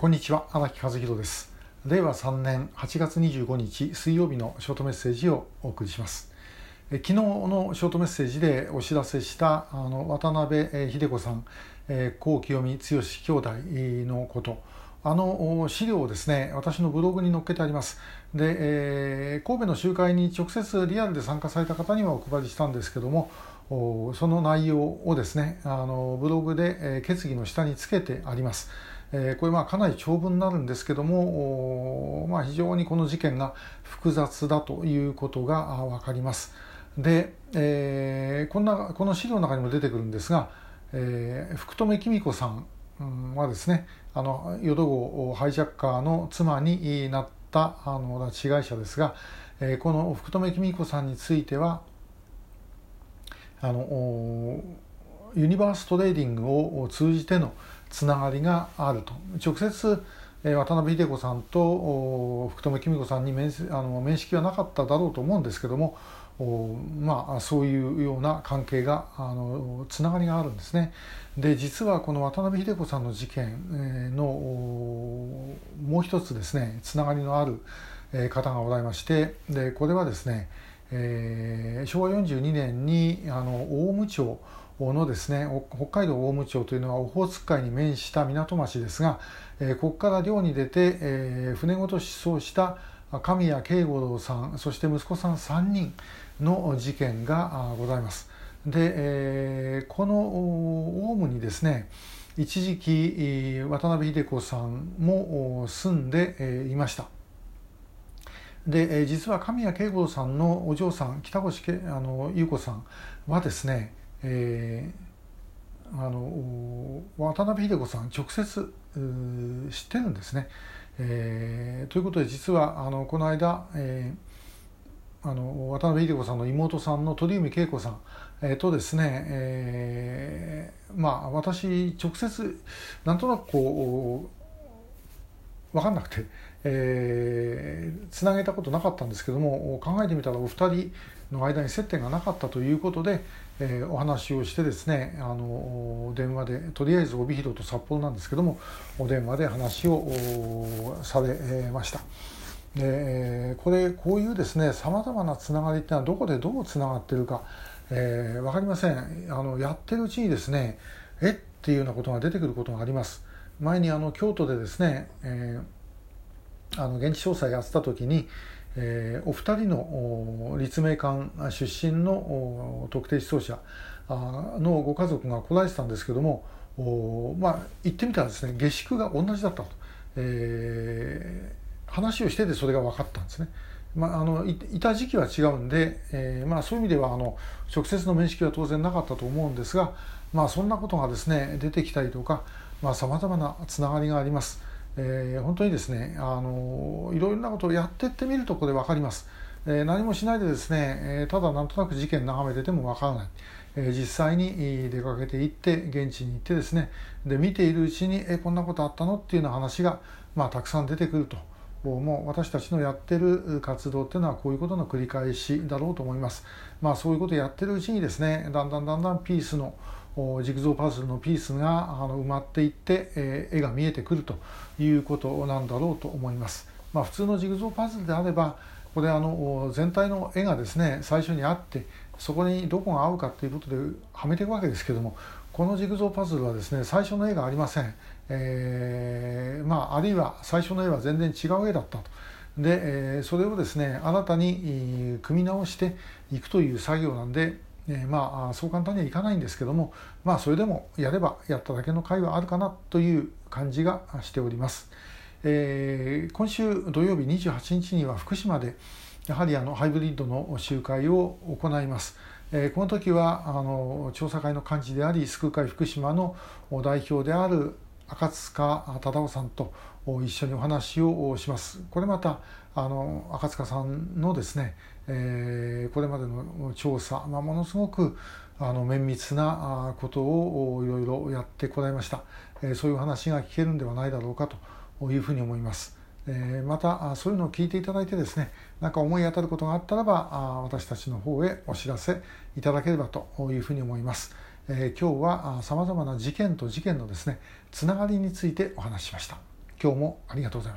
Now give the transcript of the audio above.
こんにちは荒木和弘です。令和3年8月25日水曜日のショートメッセージをお送りします。昨日のショートメッセージでお知らせしたあの渡辺秀子さん高清美剛兄弟のこと。あの資料をですね私のブログに載っけてあります。で、えー、神戸の集会に直接リアルで参加された方にはお配りしたんですけどもその内容をですねあのブログで決議の下につけてありますこれまあかなり長文になるんですけども、まあ、非常にこの事件が複雑だということが分かります。で、えー、こんなこの資料の中にも出てくるんですが、えー、福留紀子さんはですねあの淀号ハイジャッカーの妻になったあの拉致被害者ですが、この福留紀子さんについてはあのユニバーストレーディングを通じてのつながりがあると直接渡辺秀子さんと福留紀美子さんに面あの面識はなかっただろうと思うんですけどもまあそういうような関係があのつながりがあるんですね。で実はこの渡辺秀子さんの事件のもう一つですねつながりのある方がおられましてでこれはですね、えー、昭和42年にあの大務町のですね北海道大務町というのはオホーツク海に面した港町ですが、えー、ここから漁に出て、えー、船ごと失踪した神谷慶五郎さんそして息子さん3人の事件がございます。で、えー、このオウムにですね一時期渡辺秀子さんも住んでいました。でえ実は神谷慶五郎さんのお嬢さん北越あの優子さんはですねえー、あの渡辺秀子さん直接知ってるんですね。えー、ということで実はあのこの間、えー、あの渡辺秀子さんの妹さんの鳥海恵子さん、えー、とですね、えー、まあ私直接なんとなくこう分かんなくて、えー、つなげたことなかったんですけども考えてみたらお二人の間に接点がなかったということで、えー、お話をしてですねあの電話でとりあえず帯広と札幌なんですけどもお電話で話をされました。でこれこういうですねさまざまなつながりっていうのはどこでどうつながってるか、えー、分かりませんあのやってるうちにですねえっていうようなことが出てくることがあります前にあの京都でですね、えー、あの現地調査やってた時に、えー、お二人の立命館出身の特定失踪者のご家族が来られてたんですけどもまあ行ってみたらですね下宿が同じだったと、えー、話をしててそれが分かったんですね。まあ、あのいた時期は違うんで、えーまあ、そういう意味ではあの直接の面識は当然なかったと思うんですが、まあ、そんなことがですね出てきたりとかさまざ、まなつながりがあります。えー、本当にですねあのいろいろなことをやってってみるとこれ分かります、えー、何もしないでですね、え、ただなんとなく事件眺めてても分からない、え、実際に出かけていって現地に行ってですねで見ているうちにえこんなことあったのっていうような話が、まあ、たくさん出てくるともう私たちのやってる活動っていうのはこういうことの繰り返しだろうと思います。まあそういうことをやってるうちにですねだんだんだんだんピースのジグゾーパズルのピースがあの埋まっていって、えー、絵が見えてくるということなんだろうと思います。まあ、普通のジグゾーパズルであればこれあの全体の絵がですね最初にあってそこにどこが合うかということではめていくわけですけどもこのジグゾーパズルはですね最初の絵がありません、えー、まあ、あるいは最初の絵は全然違う絵だったとで、えー、それをですね新たに組み直していくという作業なんでえー、まあそう簡単にはいかないんですけどもまあそれでもやればやっただけの会はあるかなという感じがしております。えー、今週土曜日28日には福島でやはりあのハイブリッドの集会を行います。えー、この時はあの調査会の幹事であり救う会福島の代表である赤塚忠夫さんと一緒にお話をします。これまたあの赤塚さんのですね、えー、これまでの調査、まあ、ものすごくあの綿密なことをいろいろやってこられました、えー、そういう話が聞けるんではないだろうかというふうに思います。えー、またそういうのを聞いていただいてですね何か思い当たることがあったらば私たちの方へお知らせいただければというふうに思います。えー、今日はさまざまな事件と事件のですねつながりについてお話ししました。今日もありがとうございました。